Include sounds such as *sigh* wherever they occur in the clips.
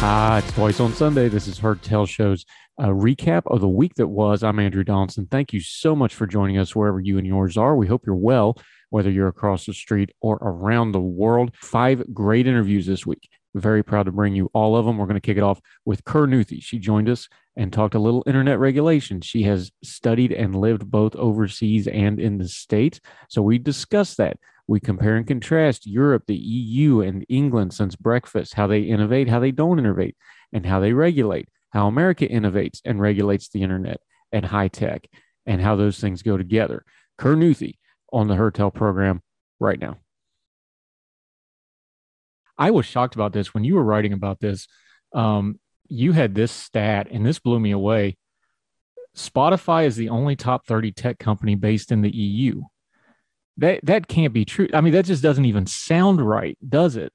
Ah, it's twice on Sunday. This is Heard Tell Show's uh, recap of the week that was. I'm Andrew Donaldson. Thank you so much for joining us wherever you and yours are. We hope you're well, whether you're across the street or around the world. Five great interviews this week. Very proud to bring you all of them. We're going to kick it off with Kir Nuthi. She joined us and talked a little internet regulation. She has studied and lived both overseas and in the States. So we discussed that. We compare and contrast Europe, the EU, and England since Brexit, how they innovate, how they don't innovate, and how they regulate, how America innovates and regulates the internet and high tech, and how those things go together. Kir Nuthi on the Heard Tell program right now. I was shocked about this when you were writing about this. Um, you had this stat, and this blew me away. Spotify is the only top 30 tech company based in the EU. That that can't be true. I mean, that just doesn't even sound right, does it?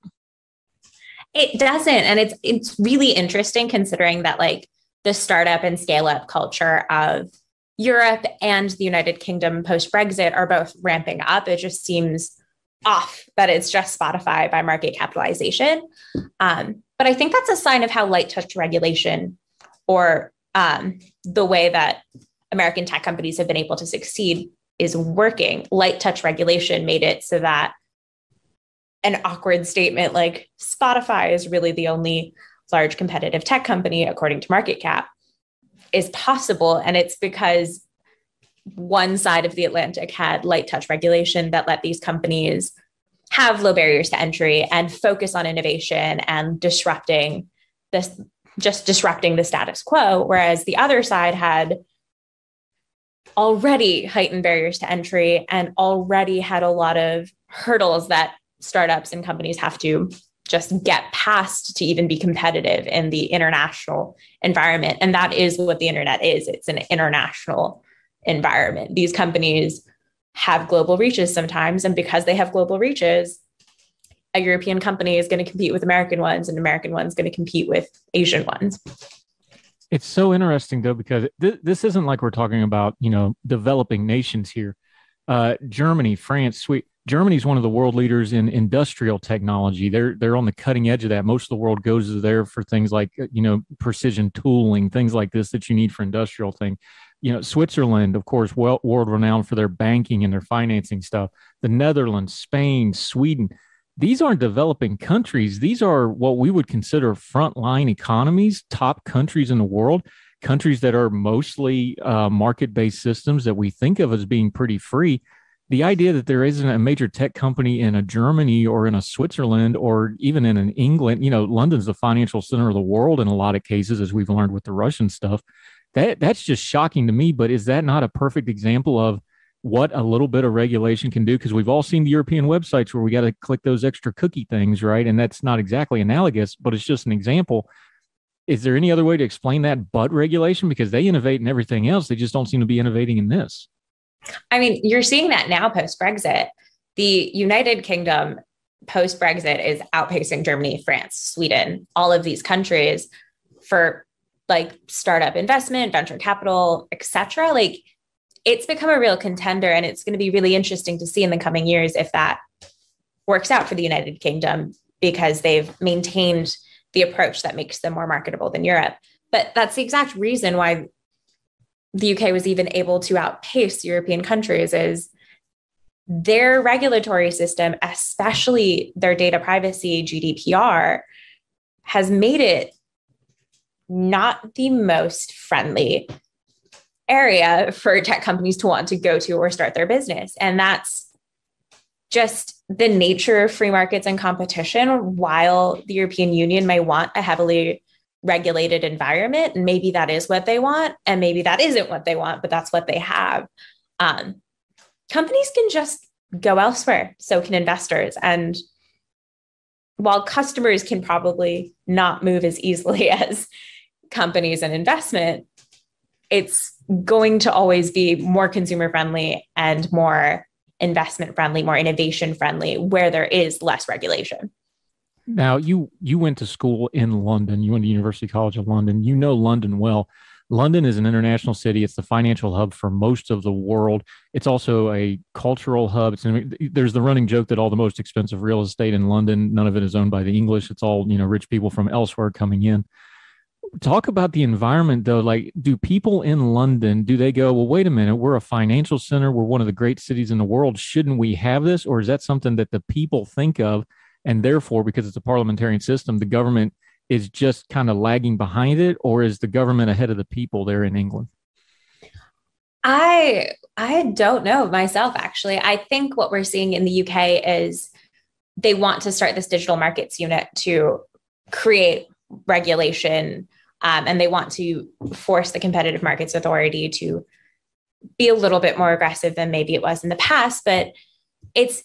It doesn't, and it's it's really interesting considering that like the startup and scale up culture of Europe and the United Kingdom post Brexit are both ramping up. It just seems off that it's just Spotify by market capitalization. Um, but I think that's a sign of how light touch regulation or um, the way that American tech companies have been able to succeed is working. Light touch regulation made it so that an awkward statement like Spotify is really the only large competitive tech company, according to market cap, is possible. And it's because one side of the Atlantic had light touch regulation that let these companies have low barriers to entry and focus on innovation and disrupting this just disrupting the status quo whereas the other side had already heightened barriers to entry and already had a lot of hurdles that startups and companies have to just get past to even be competitive in the international environment and that is what the internet is it's an international environment these companies have global reaches sometimes. And because they have global reaches, a European company is going to compete with American ones, and American one's going to compete with Asian ones. It's so interesting though because th- this isn't like we're talking about you know developing nations here. Uh, Germany, France, Sweden. Germany is one of the world leaders in industrial technology. They're they're on the cutting edge of that. Most of the world goes there for things like you know precision tooling, things like this that you need for industrial thing you know, Switzerland, of course, world renowned for their banking and their financing stuff. The Netherlands, Spain, Sweden. These aren't developing countries. These are what we would consider frontline economies, top countries in the world, countries that are mostly uh, market based systems that we think of as being pretty free. The idea that there isn't a major tech company in a Germany or in a Switzerland or even in an England, you know, London's the financial center of the world in a lot of cases, as we've learned with the Russian stuff that that's just shocking to me. But is that not a perfect example of what a little bit of regulation can do? Because we've all seen the European websites where we got to click those extra cookie things, right? And that's not exactly analogous, but it's just an example. Is there any other way to explain that but regulation? Because they innovate in everything else, they just don't seem to be innovating in this. I mean, you're seeing that now post Brexit. The United Kingdom post Brexit is outpacing Germany, France, Sweden, all of these countries for like startup investment, venture capital, etc. Like it's become a real contender and it's going to be really interesting to see in the coming years if that works out for the United Kingdom because they've maintained the approach that makes them more marketable than Europe. But that's the exact reason why the UK was even able to outpace European countries is their regulatory system, especially their data privacy, GDPR, has made it not the most friendly area for tech companies to want to go to or start their business. And that's just the nature of free markets and competition. While the European Union may want a heavily regulated environment, and maybe that is what they want, and maybe that isn't what they want, but that's what they have. Um, companies can just go elsewhere. So can investors. And while customers can probably not move as easily *laughs* as companies and investment, it's going to always be more consumer friendly and more investment friendly, more innovation friendly where there is less regulation. Now you you went to school in London. You went to University College of London. You know London well. London is an international city. It's the financial hub for most of the world. It's also a cultural hub. It's, there's the running joke that all the most expensive real estate in London, none of it is owned by the English. It's all you know, rich people from elsewhere coming in. Talk about the environment though. Like, do people in London do they go? Well, wait a minute. We're a financial center. We're one of the great cities in the world. Shouldn't we have this? Or is that something that the people think of, and therefore, because it's a parliamentarian system, the government is just kind of lagging behind it, or is the government ahead of the people there in England? I I don't know myself actually. I think what we're seeing in the UK is they want to start this digital markets unit to create regulation um, and they want to force the competitive markets authority to be a little bit more aggressive than maybe it was in the past but it's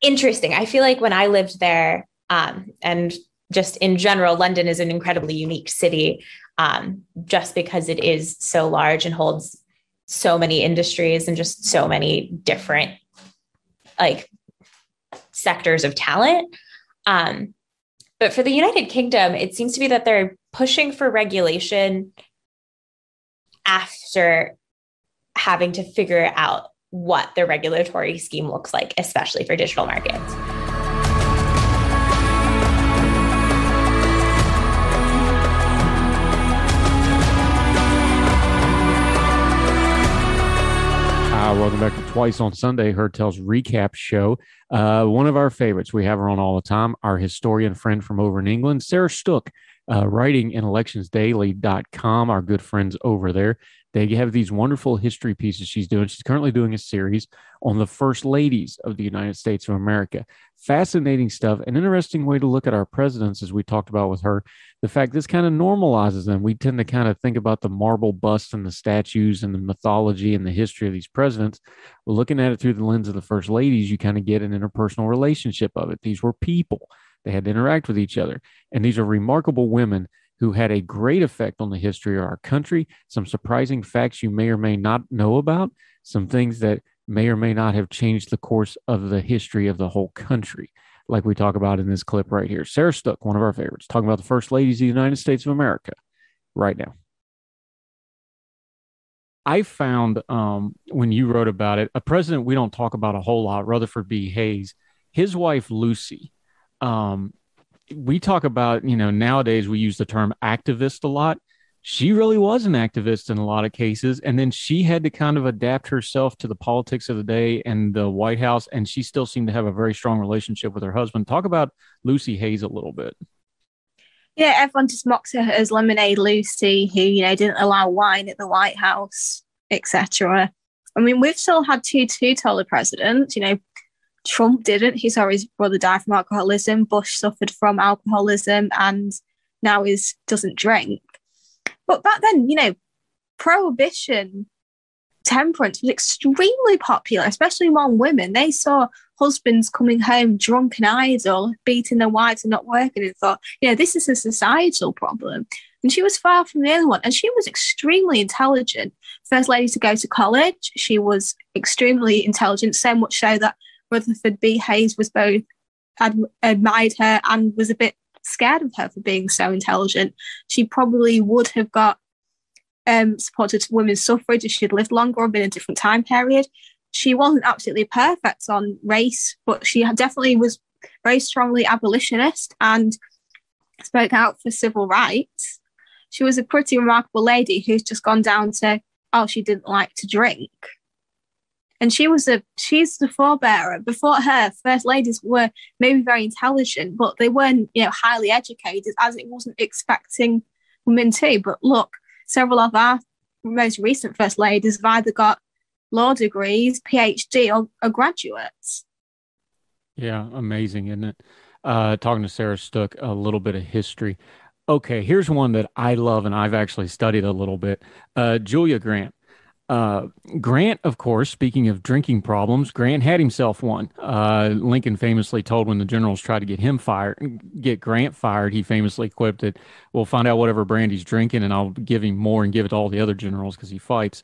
interesting i feel like when i lived there um, and just in general, London is an incredibly unique city um, just because it is so large and holds so many industries and just so many different like sectors of talent. Um, but for the United Kingdom, it seems to be that they're pushing for regulation after having to figure out what their regulatory scheme looks like, especially for digital markets. Welcome back to Twice on Sunday, Heard Tell's recap show. Uh, one of our favorites. We have her on all the time. Our historian friend from over in England, Sarah Stook, uh, writing in electionsdaily.com. Our good friends over there. They have these wonderful history pieces she's doing. She's currently doing a series on the first ladies of the United States of America. Fascinating stuff, an interesting way to look at our presidents, as we talked about with her. The fact this kind of normalizes them. We tend to kind of think about the marble busts and the statues and the mythology and the history of these presidents. But looking at it through the lens of the first ladies, you kind of get an interpersonal relationship of it. These were people, they had to interact with each other. And these are remarkable women who had a great effect on the history of our country, some surprising facts you may or may not know about, some things that may or may not have changed the course of the history of the whole country, like we talk about in this clip right here. Sarah Stook, one of our favorites, talking about the first ladies of the United States of America right now. I found um, when you wrote about it, a president we don't talk about a whole lot, Rutherford B. Hayes, his wife Lucy, um, we talk about, you know, nowadays we use the term activist a lot. She really was an activist in a lot of cases. And then she had to kind of adapt herself to the politics of the day and the White House. And she still seemed to have a very strong relationship with her husband. Talk about Lucy Hayes a little bit. Yeah, everyone just mocks her as Lemonade Lucy, who, you know, didn't allow wine at the White House, etc. I mean, we've still had two two-toler presidents, you know, Trump didn't. He saw his brother die from alcoholism. Bush suffered from alcoholism and now is doesn't drink. But back then, you know, prohibition, temperance was extremely popular, especially among women. They saw husbands coming home drunk and idle, beating their wives and not working, and thought, you know, this is a societal problem. And she was far from the only one. And she was extremely intelligent. First lady to go to college. She was extremely intelligent, so much so that Rutherford B. Hayes was both ad- admired her and was a bit scared of her for being so intelligent. She probably would have got um, supported women's suffrage if she'd lived longer or been in a different time period. She wasn't absolutely perfect on race, but she definitely was very strongly abolitionist and spoke out for civil rights. She was a pretty remarkable lady who's just gone down to, oh, she didn't like to drink and she was a she's the forebearer. Before her, first ladies were maybe very intelligent, but they weren't you know highly educated, as it wasn't expecting women to. But look, several of our most recent first ladies have either got law degrees, PhD, or, or graduates. Yeah, amazing, isn't it? Uh, talking to Sarah Stook, a little bit of history. Okay, here's one that I love and I've actually studied a little bit. Uh, Julia Grant. Uh, Grant, of course, speaking of drinking problems, Grant had himself one. Uh, Lincoln famously told when the generals tried to get him fired, get Grant fired, he famously quipped that, we'll find out whatever brand he's drinking and I'll give him more and give it to all the other generals because he fights.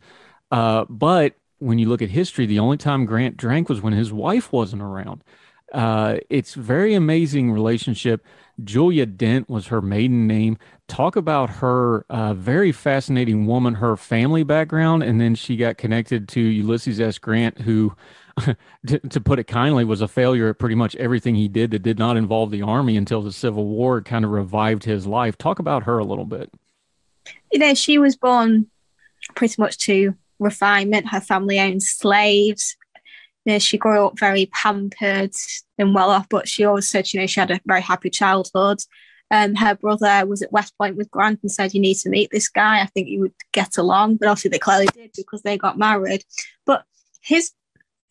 Uh, but when you look at history, the only time Grant drank was when his wife wasn't around. Uh, it's very amazing relationship. Julia Dent was her maiden name. Talk about her uh, very fascinating woman, her family background, and then she got connected to Ulysses S. Grant, who, *laughs* to, to, put it kindly, was a failure at pretty much everything he did that did not involve the army until the Civil War kind of revived his life. Talk about her a little bit. You know, she was born pretty much to refinement. Her family owned slaves you know, she grew up very pampered and well off, but she always said, you know, she had a very happy childhood. Um, her brother was at West Point with Grant and said, You need to meet this guy. I think you would get along. But obviously, they clearly did because they got married. But his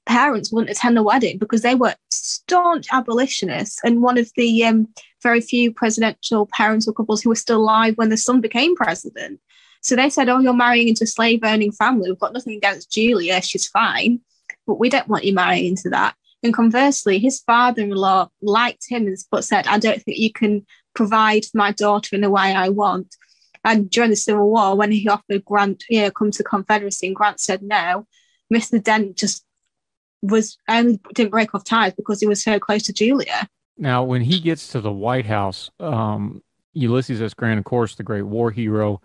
parents wouldn't attend the wedding because they were staunch abolitionists and one of the um, very few presidential parental couples who were still alive when the son became president. So they said, Oh, you're marrying into a slave earning family. We've got nothing against Julia. She's fine but we don't want you marrying into that. And conversely, his father in law liked him but said, I don't think you can provide my daughter in the way I want. And during the Civil War, when he offered Grant, you know, come to Confederacy, and Grant said no, Mr. Dent just was only didn't break off ties because he was so close to Julia. Now, when he gets to the White House, um, Ulysses S. Grant, of course, the great war hero,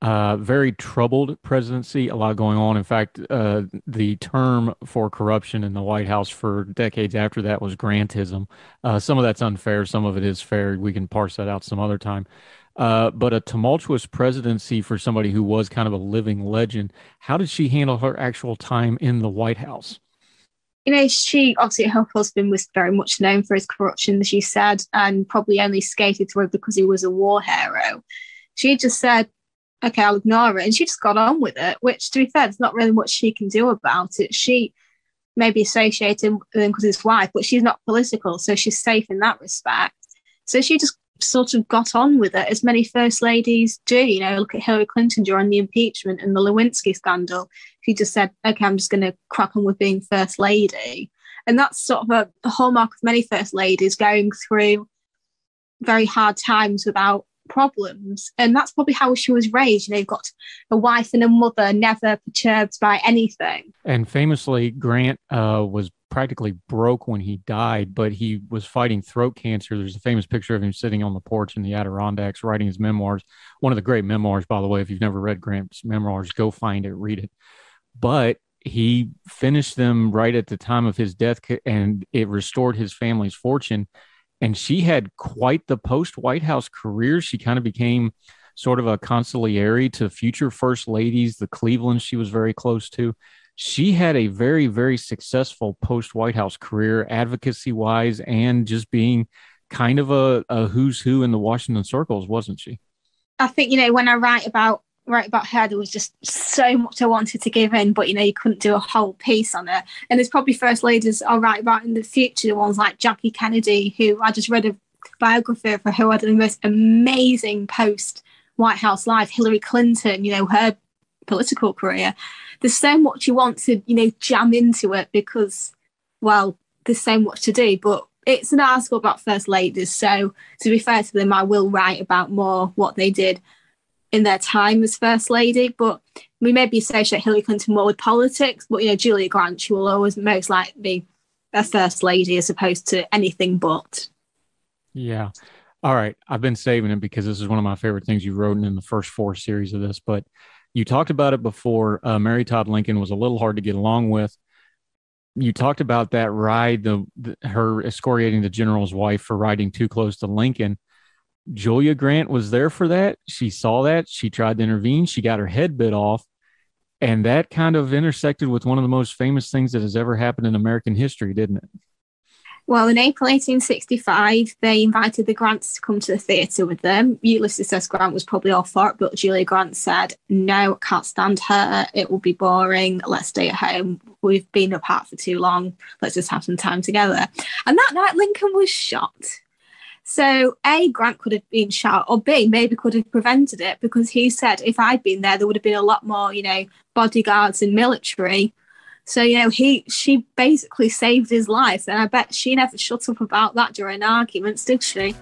uh, very troubled presidency, a lot going on. In fact, uh, the term for corruption in the White House for decades after that was grantism. Uh, some of that's unfair, some of it is fair. We can parse that out some other time. Uh, but a tumultuous presidency for somebody who was kind of a living legend. How did she handle her actual time in the White House? You know, she obviously her husband was very much known for his corruption, as said, and probably only skated through because he was a war hero. She just said, okay, I'll ignore it. And she just got on with it, which to be fair, there's not really much she can do about it. She may be associated with him because his wife, but she's not political, so she's safe in that respect. So she just sort of got on with it, as many first ladies do. You know, look at Hillary Clinton during the impeachment and the Lewinsky scandal. She just said, okay, I'm just going to crack on with being first lady. And that's sort of a, a hallmark of many first ladies going through very hard times without problems. And that's probably how she was raised. You know, you've got a wife and a mother never perturbed by anything. And famously, Grant uh, was practically broke when he died, but he was fighting throat cancer. There's a famous picture of him sitting on the porch in the Adirondacks writing his memoirs. One of the great memoirs, by the way. If you've never read Grant's memoirs, go find it, read it. But he finished them right at the time of his death, and it restored his family's fortune and she had quite the post White House career. She kind of became sort of a consigliere to future first ladies, the Cleveland she was very close to. She had a very, very successful post White House career, advocacy wise, and just being kind of a, a who's who in the Washington circles, wasn't she? I think, you know, when I write about write about her, there was just so much I wanted to give in, but you know, you couldn't do a whole piece on it. And there's probably first ladies I'll write about in the future, the ones like Jackie Kennedy, who I just read a biography her who had the most amazing post White House life, Hillary Clinton, you know, her political career. There's so much you want to, you know, jam into it because, well, there's so much to do, but it's an article about first ladies. So to be fair to them, I will write about more what they did in their time as first lady. But we maybe associate Hillary Clinton more with politics, but you know, Julia Grant, she will always most likely be a first lady as opposed to anything but. Yeah. All right. I've been saving it because this is one of my favorite things you wrote in the first four series of this, but you talked about it before. Uh, Mary Todd Lincoln was a little hard to get along with. You talked about that ride, the, the her excoriating the general's wife for riding too close to Lincoln. Julia Grant was there for that. She saw that. She tried to intervene. She got her head bit off. And that kind of intersected with one of the most famous things that has ever happened in American history, didn't it? Well, in April 1865, they invited the Grants to come to the theatre with them. Ulysses S. Grant was probably all for it, but Julia Grant said, No, can't stand her. It will be boring. Let's stay at home. We've been apart for too long. Let's just have some time together. And that night, Lincoln was shot. So, A, Grant could have been shot, or B, maybe could have prevented it because he said if I'd been there, there would have been a lot more, you know, bodyguards and military so, you know, he she basically saved his life. And I bet she never shut up about that during arguments, did she?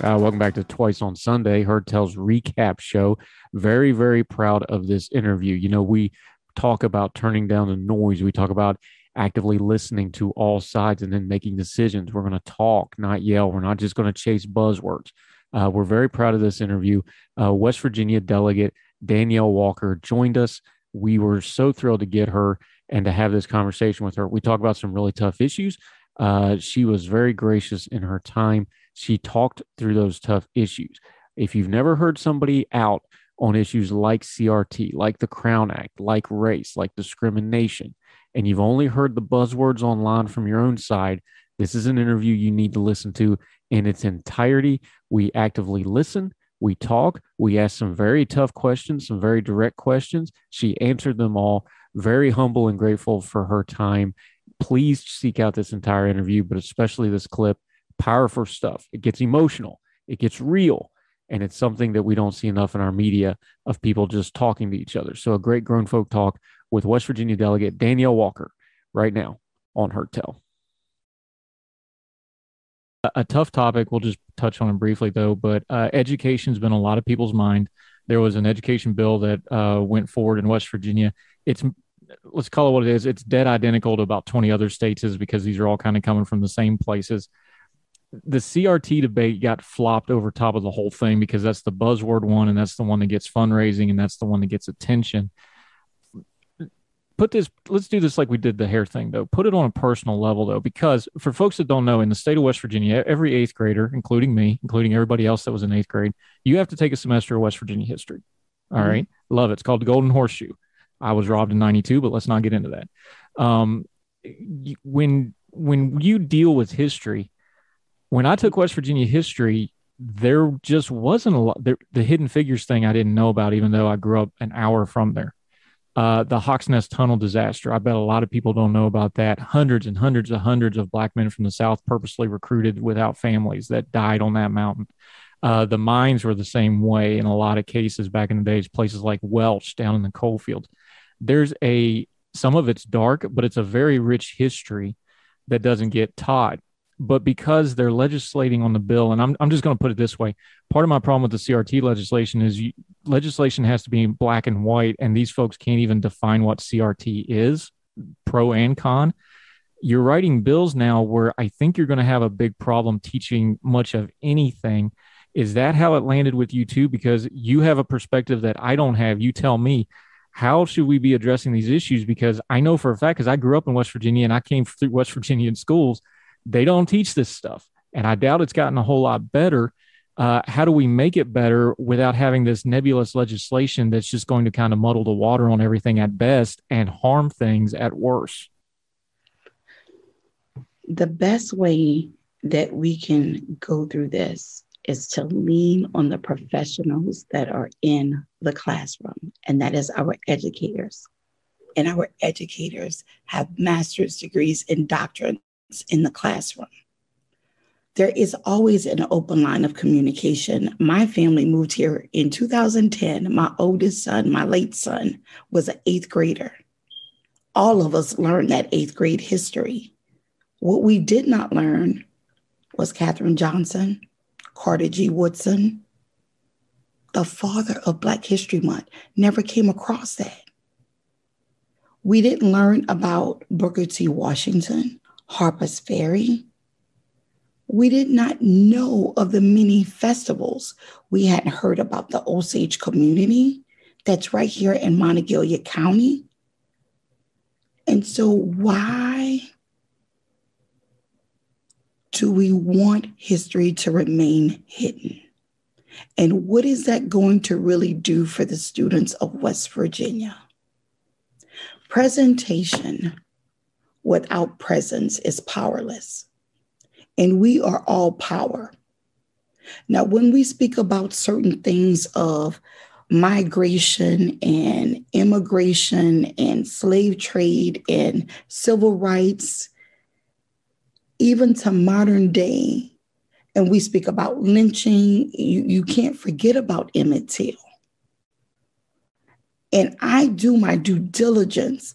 Uh, welcome back to Twice on Sunday, Heard Tell's recap show. Very, very proud of this interview. You know, we talk about turning down the noise. We talk about actively listening to all sides and then making decisions. We're going to talk, not yell. We're not just going to chase buzzwords. Uh, we're very proud of this interview. Uh, West Virginia delegate Danielle Walker joined us. We were so thrilled to get her and to have this conversation with her. We talk about some really tough issues. Uh, she was very gracious in her time. She talked through those tough issues. If you've never heard somebody out on issues like CRT, like the Crown Act, like race, like discrimination, and you've only heard the buzzwords online from your own side, this is an interview you need to listen to in its entirety. We actively listen, we talk, we ask some very tough questions, some very direct questions. She answered them all. Very humble and grateful for her time. Please seek out this entire interview, but especially this clip. Powerful stuff. It gets emotional, it gets real. And it's something that we don't see enough in our media of people just talking to each other. So, a great grown folk talk with West Virginia delegate Danielle Walker right now on. A, a tough topic. We'll just touch on it briefly, though. But uh, education's been a lot of people's mind. There was an education bill that uh, went forward in West Virginia. It's let's call it what it is. It's dead identical to about 20 other states, is because these are all kind of coming from the same places the CRT debate got flopped over top of the whole thing because that's the buzzword one and that's the one that gets fundraising and that's the one that gets attention. Put this let's do this like we did the hair thing though. Put it on a personal level though because for folks that don't know in the state of west virginia every eighth grader including me including everybody else that was in eighth grade you have to take a semester of west virginia history. All mm-hmm. right, love it. It's called the golden horseshoe. I was robbed in 92 but let's not get into that. Um, when when you deal with history when i took west virginia history there just wasn't a lot there, the hidden figures thing i didn't know about even though i grew up an hour from there uh, the Hawks Nest Tunnel disaster. I bet a lot of people don't know about that. Hundreds and hundreds of hundreds of black men from the South purposely recruited without families that died on that mountain. Uh, the mines were the same way in a lot of cases back in the days, places like Welch down in the coal fields. There's a, some of it's dark, but it's a very rich history that doesn't get taught but because they're legislating on the bill, and I'm, I'm just going to put it this way part of my problem with the CRT legislation is you, legislation has to be black and white, and these folks can't even define what CRT is, pro and con. You're writing bills now where I think you're going to have a big problem teaching much of anything. Is that how it landed with you too? Because you have a perspective that I don't have. You tell me, how should we be addressing these issues? Because I know for a fact, because I grew up in West Virginia and I came through West Virginian schools they don't teach this stuff. And I doubt it's gotten a whole lot better. Uh, how do we make it better without having this nebulous legislation that's just going to kind of muddle the water on everything at best and harm things at worst? The best way that we can go through this is to lean on the professionals that are in the classroom, and that is our educators. And our educators have master's degrees in doctrine in the classroom. There is always an open line of communication. My family moved here in 2010. My oldest son, my late son, was an eighth grader. All of us learned that eighth grade history. What we did not learn was Katherine Johnson, Carter G. Woodson, the father of Black History Month, never came across that. We didn't learn about Booker T. Washington Harper's Ferry. We did not know of the many festivals. We hadn't heard about the Osage community that's right here in Monongalia County. And so, why do we want history to remain hidden? And what is that going to really do for the students of West Virginia? Presentation without presence is powerless. And we are all power. Now, when we speak about certain things of migration and immigration and slave trade and civil rights, even to modern day, and we speak about lynching, you, you can't forget about Emmett Till. And I do my due diligence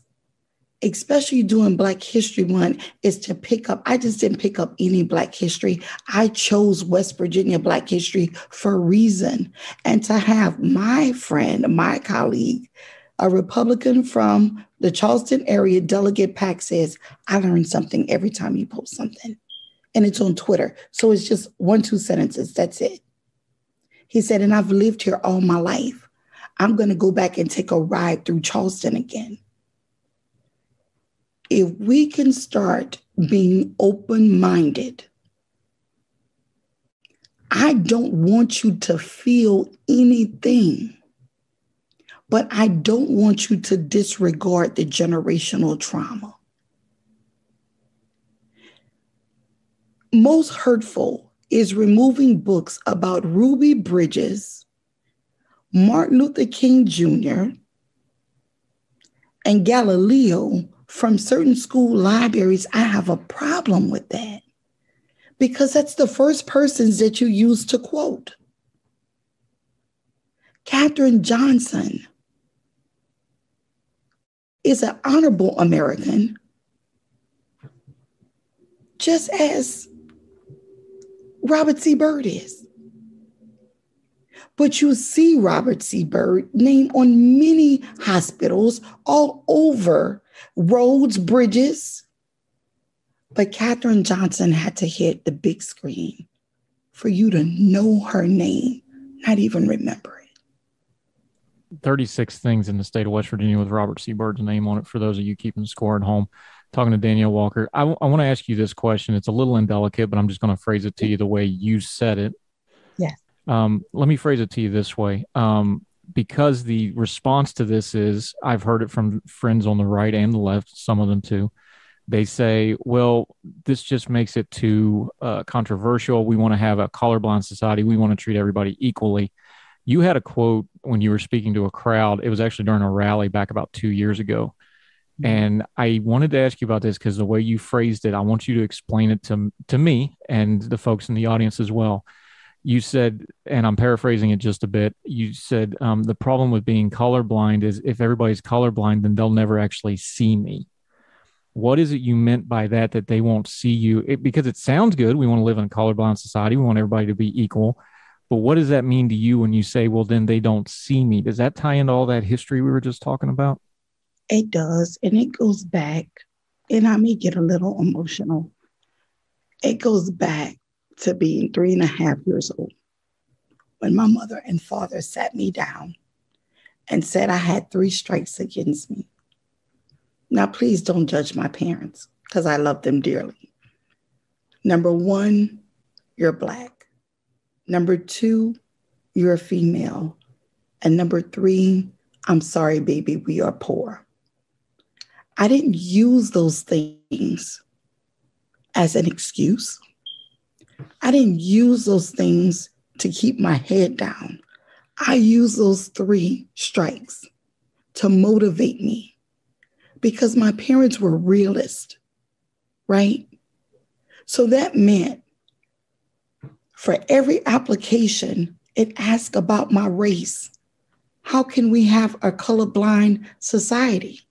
especially doing Black History Month, is to pick up. I just didn't pick up any Black history. I chose West Virginia Black history for a reason. And to have my friend, my colleague, a Republican from the Charleston area, Delegate Pack says, I learn something every time you post something. And it's on Twitter. So it's just one, two sentences. That's it. He said, and I've lived here all my life. I'm going to go back and take a ride through Charleston again if we can start being open minded, I don't want you to feel anything, but I don't want you to disregard the generational trauma. Most hurtful is removing books about Ruby Bridges, Martin Luther King Jr., and Galileo from certain school libraries, I have a problem with that because that's the first persons that you use to quote. Katherine Johnson is an honorable American, just as Robert C. Byrd is. But you see Robert C. Byrd name on many hospitals all over roads, bridges. But Katherine Johnson had to hit the big screen for you to know her name, not even remember it. 36 things in the state of West Virginia with Robert C. Byrd's name on it for those of you keeping score at home. Talking to Danielle Walker, I, w- I want to ask you this question. It's a little indelicate, but I'm just going to phrase it to you the way you said it. Yes. Um, let me phrase it to you this way. Um, because the response to this is I've heard it from friends on the right and the left, some of them too. They say, well, this just makes it too uh, controversial. We want to have a colorblind society. We want to treat everybody equally. You had a quote when you were speaking to a crowd. It was actually during a rally back about two years ago. Mm-hmm. And I wanted to ask you about this because the way you phrased it, I want you to explain it to, to me and the folks in the audience as well you said, and I'm paraphrasing it just a bit. You said um, the problem with being colorblind is if everybody's colorblind, then they'll never actually see me. What is it you meant by that? That they won't see you it, because it sounds good. We want to live in a colorblind society. We want everybody to be equal. But what does that mean to you when you say, well, then they don't see me? Does that tie into all that history we were just talking about? It does. And it goes back, and I may get a little emotional. It goes back to being three and a half years old when my mother and father sat me down and said I had three strikes against me. Now, please don't judge my parents because I love them dearly. Number one, you're Black. Number two, you're a female. And number three, I'm sorry, baby, we are poor. I didn't use those things as an excuse. I didn't use those things to keep my head down. I used those three strikes to motivate me because my parents were realists, right? So that meant for every application, it asked about my race. How can we have a colorblind society?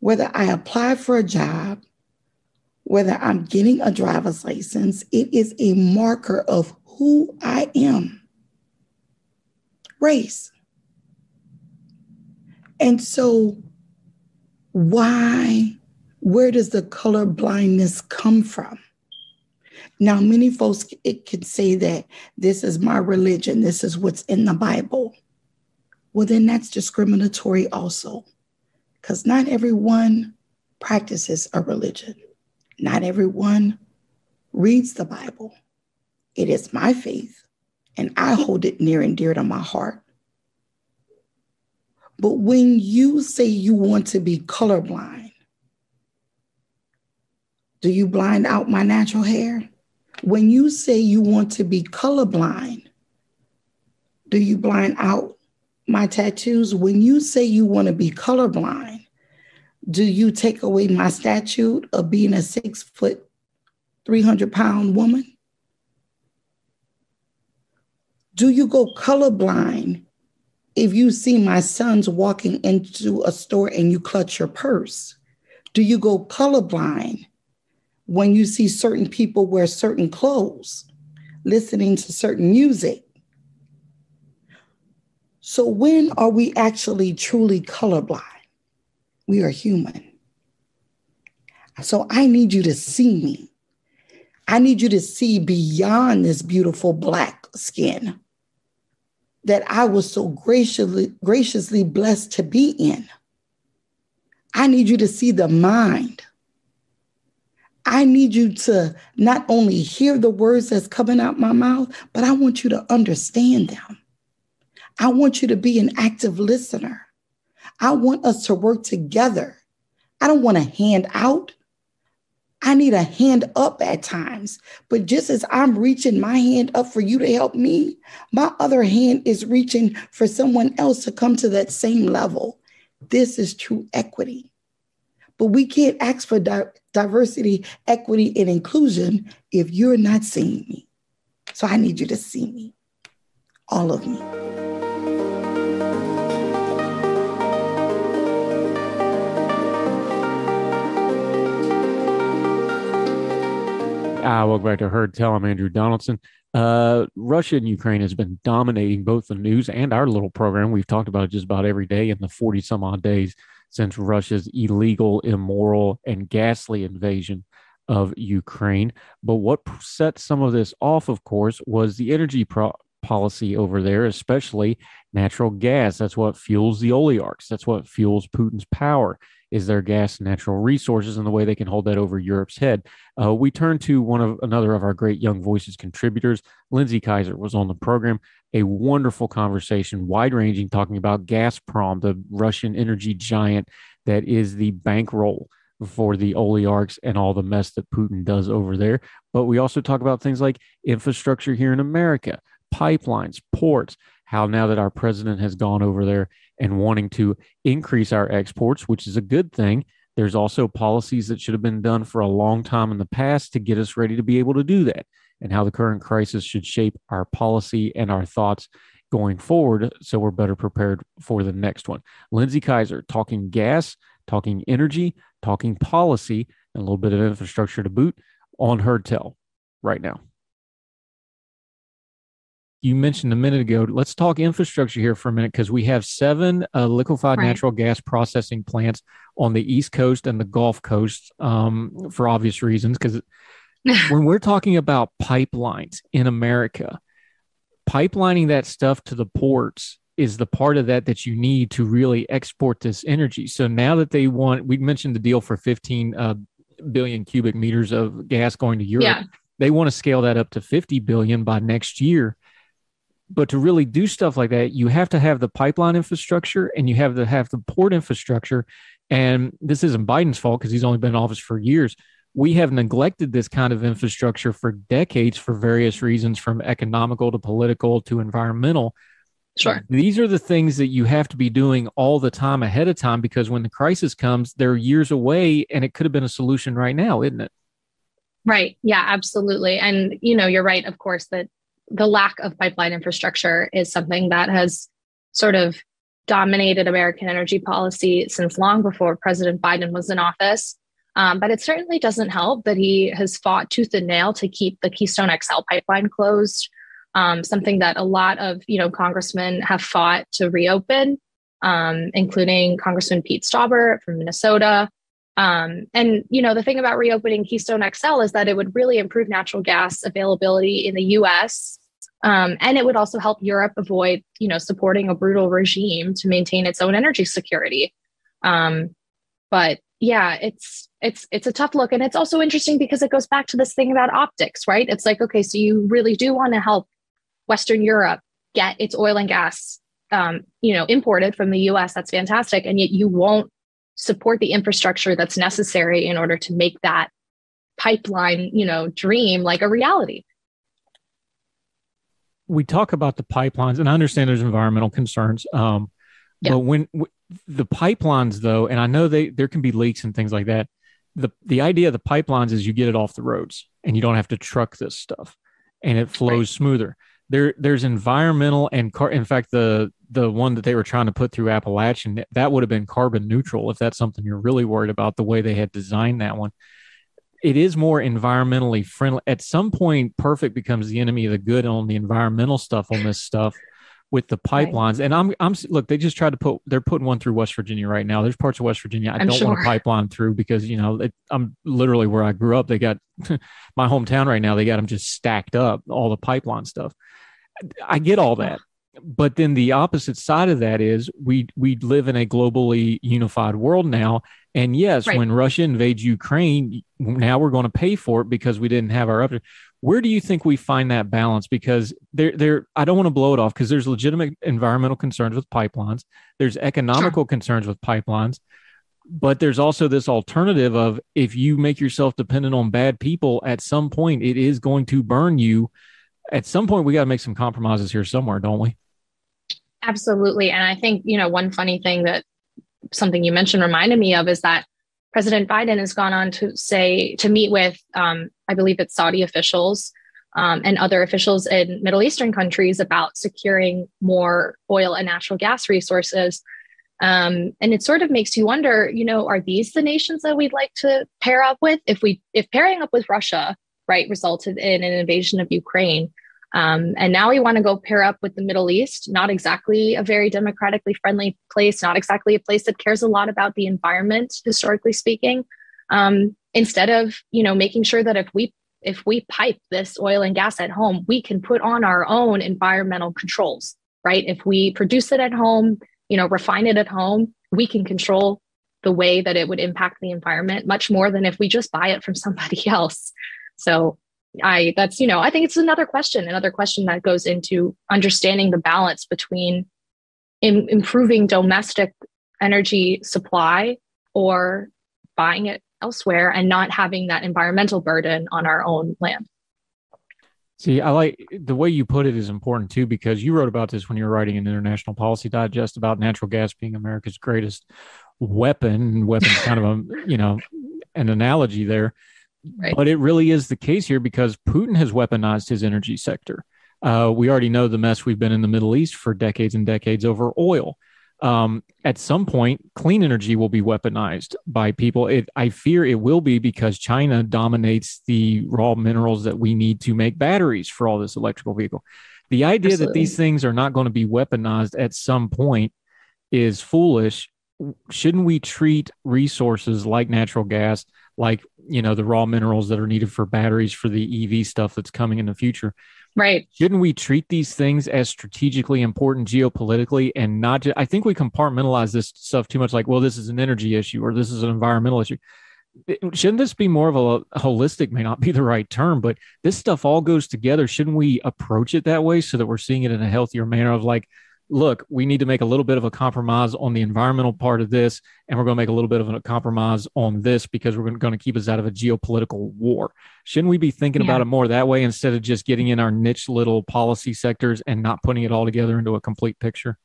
Whether I apply for a job, whether I'm getting a driver's license, it is a marker of who I am. Race. And so, why, where does the color blindness come from? Now, many folks it could say that this is my religion, this is what's in the Bible. Well, then that's discriminatory also, because not everyone practices a religion. Not everyone reads the Bible. It is my faith, and I hold it near and dear to my heart. But when you say you want to be colorblind, do you blind out my natural hair? When you say you want to be colorblind, do you blind out my tattoos? When you say you want to be colorblind, do you take away my statute of being a six foot, 300 pound woman? Do you go colorblind if you see my sons walking into a store and you clutch your purse? Do you go colorblind when you see certain people wear certain clothes, listening to certain music? So, when are we actually truly colorblind? We are human. So, I need you to see me. I need you to see beyond this beautiful black skin that I was so graciously, graciously blessed to be in. I need you to see the mind. I need you to not only hear the words that's coming out my mouth, but I want you to understand them. I want you to be an active listener. I want us to work together. I don't want a hand out. I need a hand up at times. But just as I'm reaching my hand up for you to help me, my other hand is reaching for someone else to come to that same level. This is true equity. But we can't ask for di- diversity, equity, and inclusion if you're not seeing me. So I need you to see me, all of me. Ah, welcome back to Heard Tell. I'm Andrew Donaldson. Uh, Russia and Ukraine has been dominating both the news and our little program. We've talked about it just about every day in the 40 some odd days since Russia's illegal, immoral, and ghastly invasion of Ukraine. But what set some of this off, of course, was the energy pro- policy over there, especially natural gas. That's what fuels the oligarchs. That's what fuels Putin's power is their gas and natural resources and the way they can hold that over Europe's head. Uh, we turn to one of another of our great Young Voices contributors. Lindsay Kaiser was on the program. A wonderful conversation, wide ranging, talking about Gazprom, the Russian energy giant that is the bankroll for the oligarchs and all the mess that Putin does over there. But we also talk about things like infrastructure here in America, pipelines, ports, how now that our president has gone over there and wanting to increase our exports, which is a good thing. There's also policies that should have been done for a long time in the past to get us ready to be able to do that, and how the current crisis should shape our policy and our thoughts going forward so we're better prepared for the next one. Lindsay Kaiser talking gas, talking energy, talking policy, and a little bit of infrastructure to boot on Heard Tell right now you mentioned a minute ago. Let's talk infrastructure here for a minute because we have seven uh, liquefied right. natural gas processing plants on the East Coast and the Gulf Coast um, for obvious reasons. Because *laughs* when we're talking about pipelines in America, pipelining that stuff to the ports is the part of that that you need to really export this energy. So now that they want, we mentioned the deal for 15 uh, billion cubic meters of gas going to Europe. Yeah. They want to scale that up to 50 billion by next year but to really do stuff like that, you have to have the pipeline infrastructure and you have to have the port infrastructure. And this isn't Biden's fault because he's only been in office for years. We have neglected this kind of infrastructure for decades for various reasons, from economical to political to environmental. Sure. These are the things that you have to be doing all the time ahead of time because when the crisis comes, they're years away and it could have been a solution right now, isn't it? Right. Yeah, absolutely. And, you know, you're right, of course, that the lack of pipeline infrastructure is something that has sort of dominated American energy policy since long before President Biden was in office. Um, but it certainly doesn't help that he has fought tooth and nail to keep the Keystone XL pipeline closed, um, something that a lot of you know congressmen have fought to reopen, um, including Congressman Pete Stauber from Minnesota. Um, and you know the thing about reopening Keystone XL is that it would really improve natural gas availability in the U.S. Um, and it would also help Europe avoid, you know, supporting a brutal regime to maintain its own energy security. Um, but yeah, it's it's it's a tough look, and it's also interesting because it goes back to this thing about optics, right? It's like okay, so you really do want to help Western Europe get its oil and gas, um, you know, imported from the U.S. That's fantastic, and yet you won't support the infrastructure that's necessary in order to make that pipeline, you know, dream like a reality. We talk about the pipelines, and I understand there's environmental concerns. Um, yeah. But when w- the pipelines, though, and I know they there can be leaks and things like that. The the idea of the pipelines is you get it off the roads and you don't have to truck this stuff, and it flows right. smoother. There there's environmental and car. In fact, the the one that they were trying to put through Appalachian that would have been carbon neutral if that's something you're really worried about. The way they had designed that one, it is more environmentally friendly. At some point, perfect becomes the enemy of the good on the environmental stuff on this stuff with the pipelines. Right. And I'm, I'm look, they just tried to put, they're putting one through West Virginia right now. There's parts of West Virginia I I'm don't sure. want a pipeline through because, you know, it, I'm literally where I grew up. They got *laughs* my hometown right now. They got them just stacked up, all the pipeline stuff. I get all that. But then the opposite side of that is we we live in a globally unified world now. And yes, right. when Russia invades Ukraine, now we're going to pay for it because we didn't have our up where do you think we find that balance because there there i don't want to blow it off because there's legitimate environmental concerns with pipelines there's economical sure. concerns with pipelines but there's also this alternative of if you make yourself dependent on bad people at some point it is going to burn you at some point we got to make some compromises here somewhere don't we absolutely and i think you know one funny thing that something you mentioned reminded me of is that President Biden has gone on to say to meet with, um, I believe it's Saudi officials um, and other officials in Middle Eastern countries about securing more oil and natural gas resources. Um, and it sort of makes you wonder, you know, are these the nations that we'd like to pair up with? If we, if pairing up with Russia, right, resulted in an invasion of Ukraine, um, and now we want to go pair up with the Middle East, not exactly a very democratically friendly place, not exactly a place that cares a lot about the environment, historically speaking. Um, instead of you know making sure that if we if we pipe this oil and gas at home, we can put on our own environmental controls, right? If we produce it at home, you know, refine it at home, we can control the way that it would impact the environment much more than if we just buy it from *laughs* somebody else. So I that's you know I think it's another question, another question that goes into understanding the balance between in, improving domestic energy supply or buying it elsewhere and not having that environmental burden on our own land. See, I like the way you put it is important too, because you wrote about this when you were writing an international policy digest about natural gas being America's greatest weapon. Weapon, kind of a, you know, an analogy there. Right. But it really is the case here because Putin has weaponized his energy sector. Uh, we already know the mess we've been in the Middle East for decades and decades over oil. Um, at some point, clean energy will be weaponized by people. It, I fear it will be because China dominates the raw minerals that we need to make batteries for all this electrical vehicle. The idea Absolutely. that these things are not going to be weaponized at some point is foolish. Shouldn't we treat resources like natural gas like you know the raw minerals that are needed for batteries for the EV stuff that's coming in the future. Right. Shouldn't we treat these things as strategically important geopolitically and not just, I think we compartmentalize this stuff too much like, well, this is an energy issue or this is an environmental issue. Shouldn't this be more of a, holistic, may not be the right term, but this stuff all goes together. Shouldn't we approach it that way so that we're seeing it in a healthier manner of like, look, we need to make a little bit of a compromise on the environmental part of this, and we're going to make a little bit of a compromise on this because we're going to keep us out of a geopolitical war. Shouldn't we be thinking yeah. about it more that way instead of just getting in our niche little policy sectors and not putting it all together into a complete picture?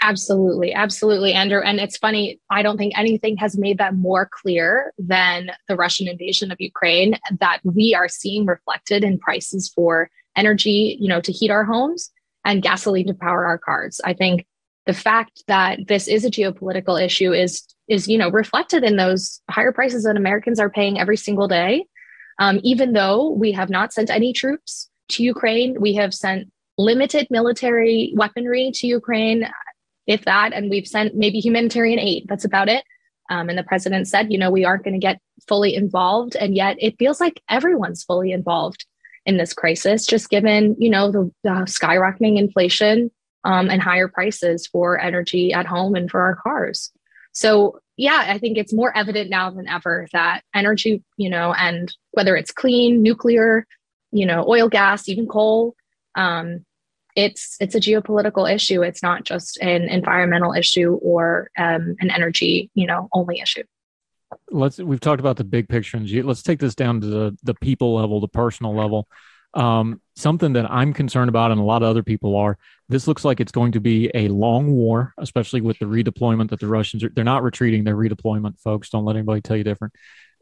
Absolutely, absolutely, Andrew. And it's funny, I don't think anything has made that more clear than the Russian invasion of Ukraine that we are seeing reflected in prices for energy, you know, to heat our homes and gasoline to power our cars. I think the fact that this is a geopolitical issue is is you know reflected in those higher prices that Americans are paying every single day. Um, even though we have not sent any troops to Ukraine, we have sent limited military weaponry to Ukraine, if that, and we've sent maybe humanitarian aid. That's about it. Um, and the president said, you know, we aren't going to get fully involved, and yet it feels like everyone's fully involved in this crisis, just given you know the, the skyrocketing inflation um, and higher prices for energy at home and for our cars. So yeah, I think it's more evident now than ever that energy, you know, and whether it's clean, nuclear, you know, oil, gas, even coal, um, it's it's a geopolitical issue. It's not just an environmental issue or um, an energy, you know, only issue. Let's we've talked about the big picture and let's take this down to the the people level, the personal level. Um, something that I'm concerned about, and a lot of other people are. This looks like it's going to be a long war, especially with the redeployment that the Russians are. They're not retreating; they're redeployment, folks. Don't let anybody tell you different.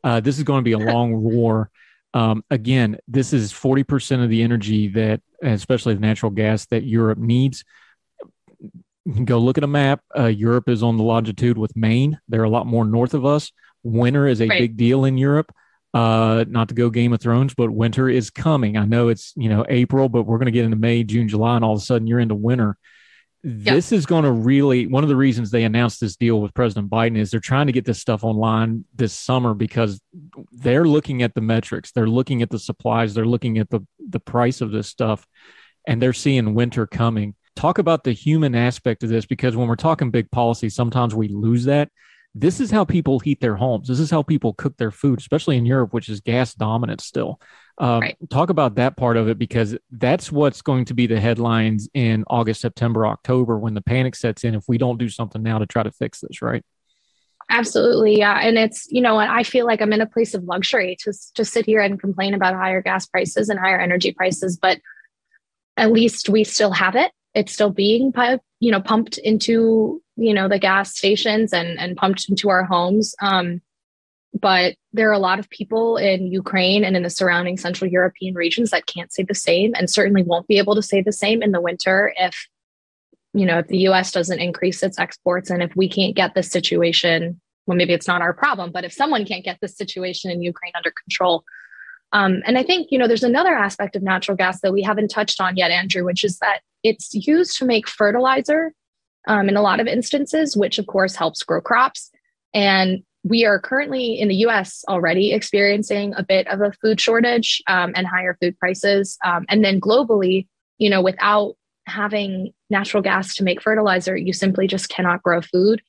Uh, this is going to be a long war. Um, again, this is 40% of the energy that, especially the natural gas, that Europe needs. Go look at a map. Uh, Europe is on the longitude with Maine. They're a lot more north of us. Winter is a right. big deal in Europe. Uh, not to go Game of Thrones, but winter is coming. I know it's you know April, but we're going to get into May, June, July, and all of a sudden you're into winter. This is going to really one of the reasons they announced this deal with President Biden is they're trying to get this stuff online this summer because they're looking at the metrics, they're looking at the supplies, they're looking at the the price of this stuff, and they're seeing winter coming. Talk about the human aspect of this because when we're talking big policy, sometimes we lose that this is how people heat their homes. This is how people cook their food, especially in Europe, which is gas dominant still. Um, right. Talk about that part of it because that's what's going to be the headlines in August, September, October when the panic sets in if we don't do something now to try to fix this, right? Absolutely. Yeah. And it's, you know, I feel like I'm in a place of luxury to just sit here and complain about higher gas prices and higher energy prices, but at least we still have it. It's still being, you know, pumped into you know the gas stations and and pumped into our homes. Um, but there are a lot of people in Ukraine and in the surrounding Central European regions that can't say the same and certainly won't be able to say the same in the winter if you know if the US doesn't increase its exports and if we can't get this situation well maybe it's not our problem but if someone can't get this situation in Ukraine under control um, and I think you know there's another aspect of natural gas that we haven't touched on yet Andrew which is that it's used to make fertilizer um, in a lot of instances, which of course helps grow crops. And we are currently in the US already experiencing a bit of a food shortage um, and higher food prices. Um, and then globally, you know, without having natural gas to make fertilizer, you simply just cannot grow food.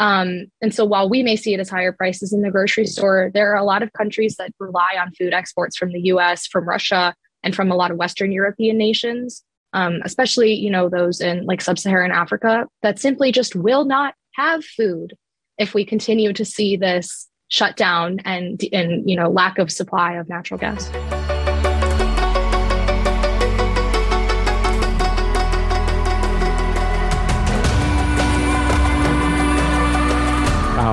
Um, and so while we may see it as higher prices in the grocery store, there are a lot of countries that rely on food exports from the US, from Russia, and from a lot of Western European nations um, especially you know those in like sub-Saharan Africa that simply just will not have food if we continue to see this shutdown and and you know lack of supply of natural gas.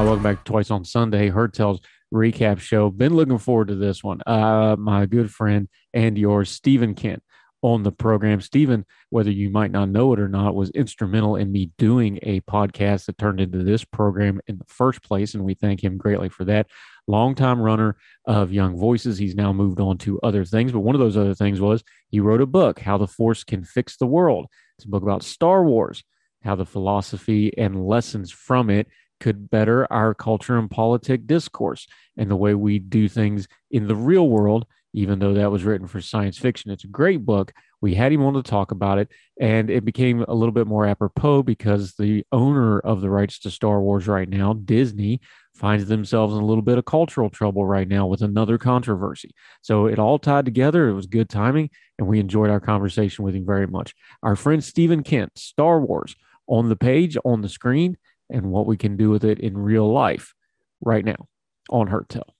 Welcome back to Twice on Sunday, Heard Tell's recap show. Been looking forward to this one. Uh, my good friend and yours, Stephen Kent on the program. Stephen, whether you might not know it or not, was instrumental in me doing a podcast that turned into this program in the first place. And we thank him greatly for that. Longtime runner of Young Voices. He's now moved on to other things. But one of those other things was he wrote a book, How the Force Can Fix the World. It's a book about Star Wars, how the philosophy and lessons from it could better our culture and politic discourse and the way we do things in the real world even though that was written for science fiction. It's a great book. We had him on to talk about it, and it became a little bit more apropos because the owner of the rights to Star Wars right now, Disney, finds themselves in a little bit of cultural trouble right now with another controversy. So it all tied together. It was good timing, and we enjoyed our conversation with him very much. Our friend Stephen Kent, Star Wars, on the page, on the screen, and what we can do with it in real life right now on Heard Tell.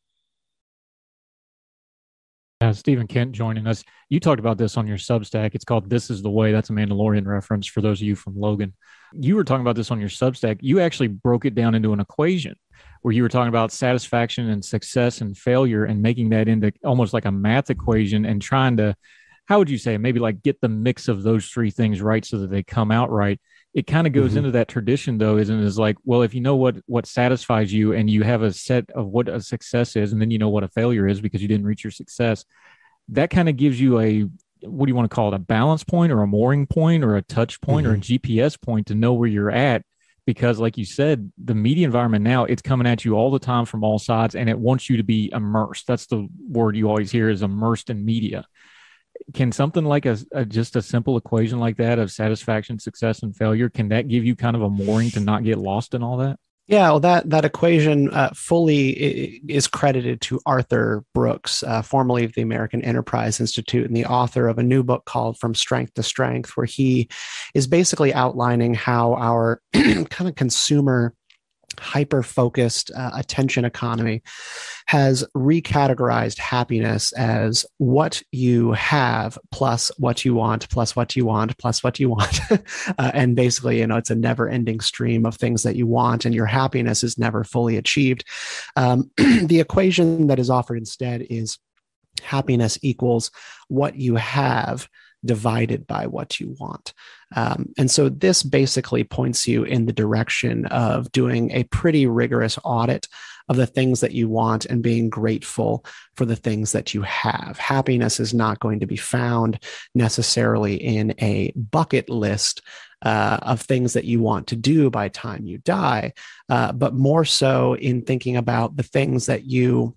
Uh, Stephen Kent joining us. You talked about this on your Substack. It's called This is the Way. That's a Mandalorian reference for those of you from Logan. You were talking about this on your Substack. You actually broke it down into an equation where you were talking about satisfaction and success and failure and making that into almost like a math equation and trying to, how would you say, maybe like get the mix of those three things right so that they come out right it kind of goes mm-hmm. into that tradition though isn't is like well if you know what what satisfies you and you have a set of what a success is and then you know what a failure is because you didn't reach your success that kind of gives you a what do you want to call it a balance point or a mooring point or a touch point mm-hmm. or a mm-hmm. gps point to know where you're at because like you said the media environment now it's coming at you all the time from all sides and it wants you to be immersed that's the word you always hear is immersed in media can something like a, a, just a simple equation like that of satisfaction success and failure can that give you kind of a mooring to not get lost in all that? Yeah, well, that that equation uh, fully is credited to Arthur Brooks, uh, formerly of the American Enterprise Institute, and the author of a new book called "From Strength to Strength," where he is basically outlining how our *clears throat* kind of consumer hyper focused uh, attention economy has recategorized happiness as what you have plus what you want plus what you want plus what you want. *laughs* Uh, and basically you know it's a never ending stream of things that you want and your happiness is never fully achieved. Um, *clears throat* the equation that is offered instead is happiness equals what you have divided by what you want. Um, and so this basically points you in the direction of doing a pretty rigorous audit of the things that you want and being grateful for the things that you have. Happiness is not going to be found necessarily in a bucket list uh, of things that you want to do by time you die, uh, but more so in thinking about the things that you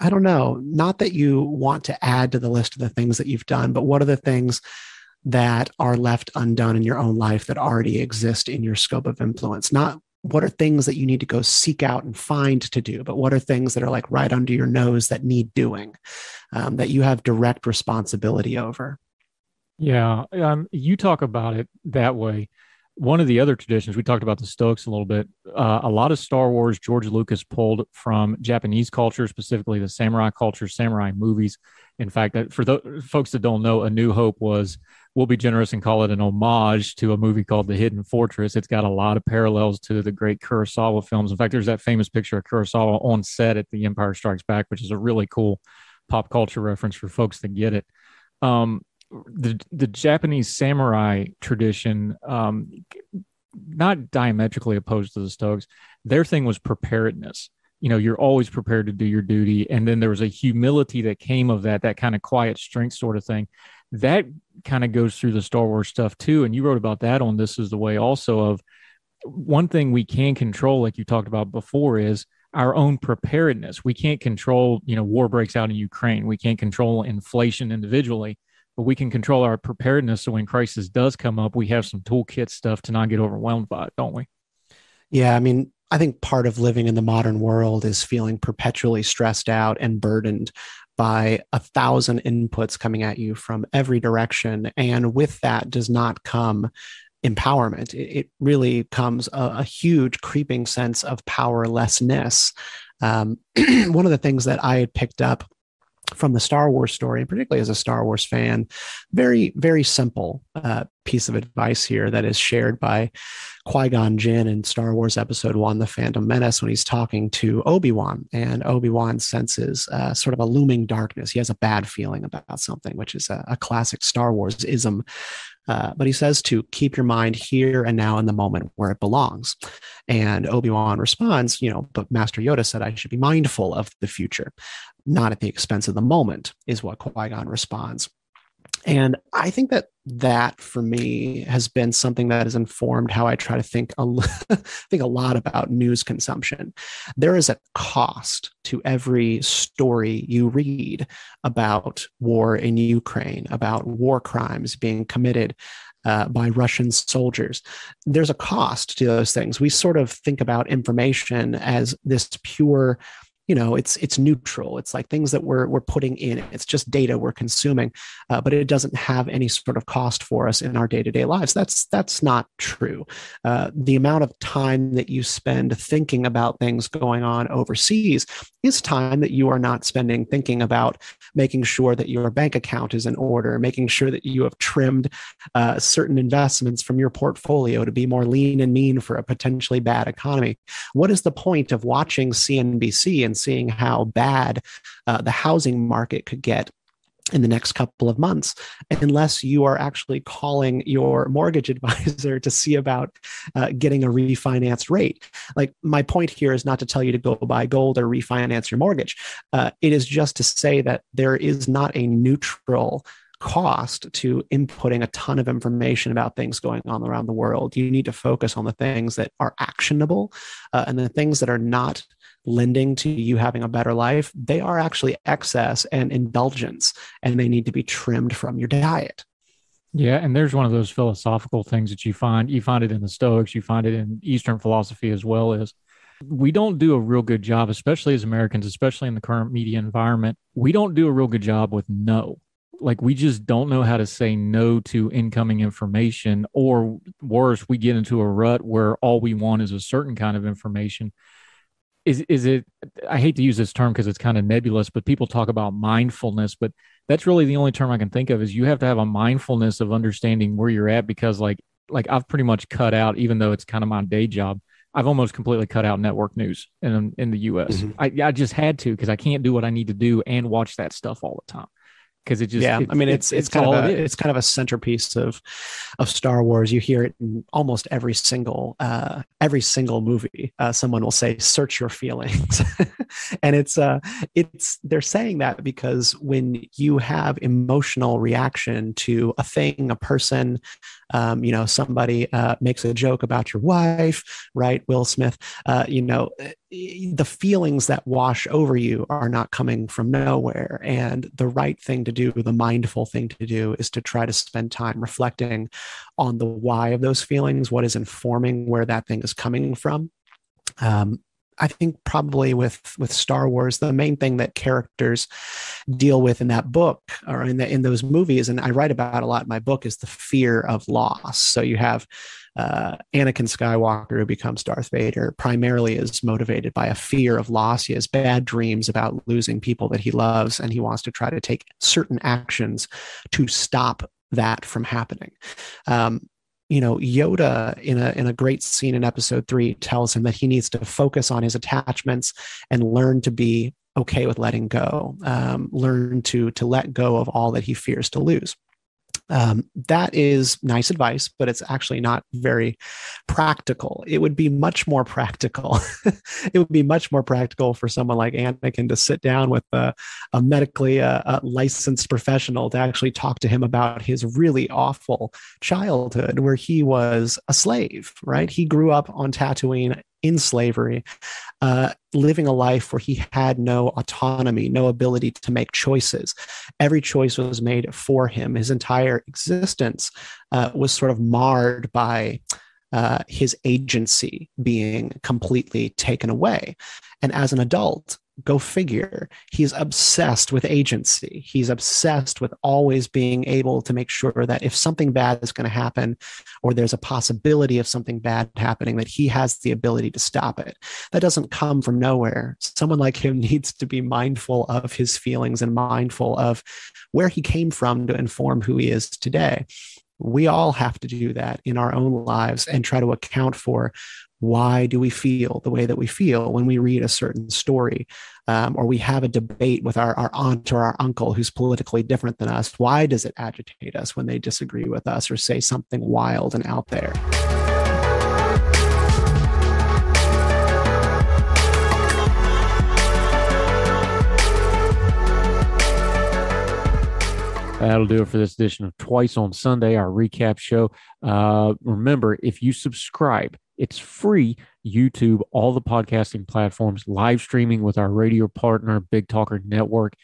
I don't know, not that you want to add to the list of the things that you've done, but what are the things that are left undone in your own life that already exist in your scope of influence? Not what are things that you need to go seek out and find to do, but what are things that are like right under your nose that need doing, um, that you have direct responsibility over? Yeah, um, you talk about it that way one of the other traditions we talked about the stoics a little bit uh, a lot of star wars george lucas pulled from japanese culture specifically the samurai culture samurai movies. In fact for folks that don't know a new hope was we'll be generous and call it an homage to a movie called the hidden fortress. It's got a lot of parallels to the great kurosawa films. In fact there's that famous picture of kurosawa on set at the empire strikes back which is a really cool pop culture reference for folks that get it. Um, the the Japanese samurai tradition, um, not diametrically opposed to the Stoics, their thing was preparedness. You know, you're always prepared to do your duty, and then there was a humility that came of that, that kind of quiet strength sort of thing. That kind of goes through the Star Wars stuff too, and you wrote about that on This Is the Way also. Of one thing we can control, like you talked about before, is our own preparedness. We can't control, you know, war breaks out in Ukraine. We can't control inflation individually, but we can control our preparedness so when crisis does come up, we have some toolkit stuff to not get overwhelmed by it, don't we? Yeah, I mean, I think part of living in the modern world is feeling perpetually stressed out and burdened by a thousand inputs coming at you from every direction. And with that does not come empowerment. It, really comes a, a, huge creeping sense of powerlessness. Um, *clears throat* one of the things that I had picked up from the Star Wars story, and particularly as a Star Wars fan, very, very simple uh, piece of advice here that is shared by Qui Gon Jinn in Star Wars Episode One: The Phantom Menace when he's talking to Obi Wan, and Obi Wan senses uh, sort of a looming darkness. He has a bad feeling about something, which is a, a classic Star Wars ism. Uh, but he says to keep your mind here and now in the moment where it belongs. And Obi Wan responds, you know, but Master Yoda said I should be mindful of the future not at the expense of the moment, is what Qui Gon responds. And I think that that for me has been something that has informed how I try to think a, *laughs* think a lot about news consumption. There is a cost to every story you read about war in Ukraine, about war crimes being committed uh, by Russian soldiers. There's a cost to those things. We sort of think about information as this pure you know it's it's neutral. It's like things that we're we're putting in. It's just data we're consuming uh, but it doesn't have any sort of cost for us in our day-to-day lives. That's that's not true. Uh, the amount of time that you spend thinking about things going on overseas is time that you are not spending thinking about making sure that your bank account is in order making sure that you have trimmed uh, certain investments from your portfolio to be more lean and mean for a potentially bad economy. What is the point of watching cnbc and and seeing how bad uh, the housing market could get in the next couple of months unless you are actually calling your mortgage *laughs* advisor to see about uh, getting a refinanced rate. Like my point here is not to tell you to go buy gold or refinance your mortgage. Uh, it is just to say that there is not a neutral cost to inputting a ton of information about things going on around the world. You need to focus on the things that are actionable uh, and the things that are not lending to you having a better life, they are actually excess and indulgence, and they need to be trimmed from your diet. Yeah, and there's one of those philosophical things that you find. You find it in the Stoics, you find it in Eastern philosophy as well Is we don't do a real good job, especially as Americans, especially in the current media environment. We don't do a real good job with no. Like we just don't know how to say no to incoming information, or worse, we get into a rut where all we want is a certain kind of information. Is is it? I hate to use this term because it's kind of nebulous, but people talk about mindfulness, but that's really the only term I can think of. Is you have to have a mindfulness of understanding where you're at because like like I've pretty much cut out, even though it's kind of my day job. I've almost completely cut out network news in in the U.S. Mm-hmm. I, I just had to because I can't do what I need to do and watch that stuff all the time because it just yeah i mean it's it's, it's kind of a, it it's kind of a centerpiece of of star wars. You hear it in almost every single uh every single movie uh someone will say search your feelings. *laughs* And it's uh it's they're saying that because when you have emotional reaction to a thing a person um, you know somebody uh, makes a joke about your wife right will smith uh, you know the feelings that wash over you are not coming from nowhere. And the right thing to do, the mindful thing to do, is to try to spend time reflecting on the why of those feelings, what is informing where that thing is coming from. Um, I think probably with with Star Wars, the main thing that characters deal with in that book or in the, in those movies, and I write about a lot in my book, is the fear of loss. So you have uh, Anakin Skywalker, who becomes Darth Vader, primarily is motivated by a fear of loss. He has bad dreams about losing people that he loves, and he wants to try to take certain actions to stop that from happening. Um, you know, Yoda in a in a great scene in episode three tells him that he needs to focus on his attachments and learn to be okay with letting go, um, learn to to let go of all that he fears to lose. Um, that is nice advice, but it's actually not very practical. It would be much more practical. *laughs* it would be much more practical for someone like Anakin to sit down with a, a medically uh, a licensed professional to actually talk to him about his really awful childhood where he was a slave, right? He grew up on Tatooine in slavery, uh, living a life where he had no autonomy, no ability to make choices. Every choice was made for him. His entire existence uh, was sort of marred by uh, his agency being completely taken away. And as an adult, go figure, he's obsessed with agency. He's obsessed with always being able to make sure that if something bad is going to happen, or there's a possibility of something bad happening, that he has the ability to stop it. That doesn't come from nowhere. Someone like him *laughs* needs to be mindful of his feelings and mindful of where he came from to inform who he is today we all have to do that in our own lives and try to account for why do we feel the way that we feel when we read a certain story? Um, or we have a debate with our, our aunt or our uncle who's politically different than us. Why does it agitate us when they disagree with us or say something wild and out there? That'll do it for this edition of Twice on Sunday, our recap show. Uh, remember, if you subscribe, it's free. YouTube, all the podcasting platforms, live streaming with our radio partner, Big Talker Network,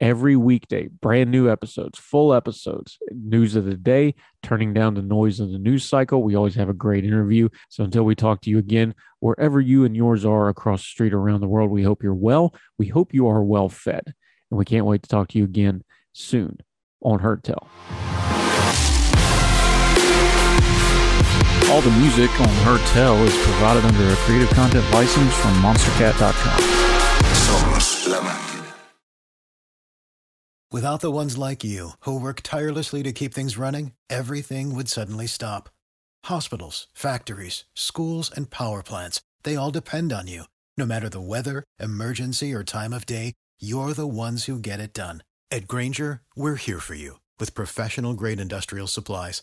every weekday. Brand new episodes, full episodes, news of the day, turning down the noise of the news cycle. We always have a great interview. So until we talk to you again, wherever you and yours are across the street around the world, we hope you're well. We hope you are well fed. And we can't wait to talk to you again soon on Heard All the music on Heard Tell is provided under a Creative Content license from MonsterCat.com. Without the ones like you, who work tirelessly to keep things running, everything would suddenly stop. Hospitals, factories, schools, and power plants, they all depend on you. No matter the weather, emergency, or time of day, you're the ones who get it done. At Grainger, we're here for you with professional grade industrial supplies.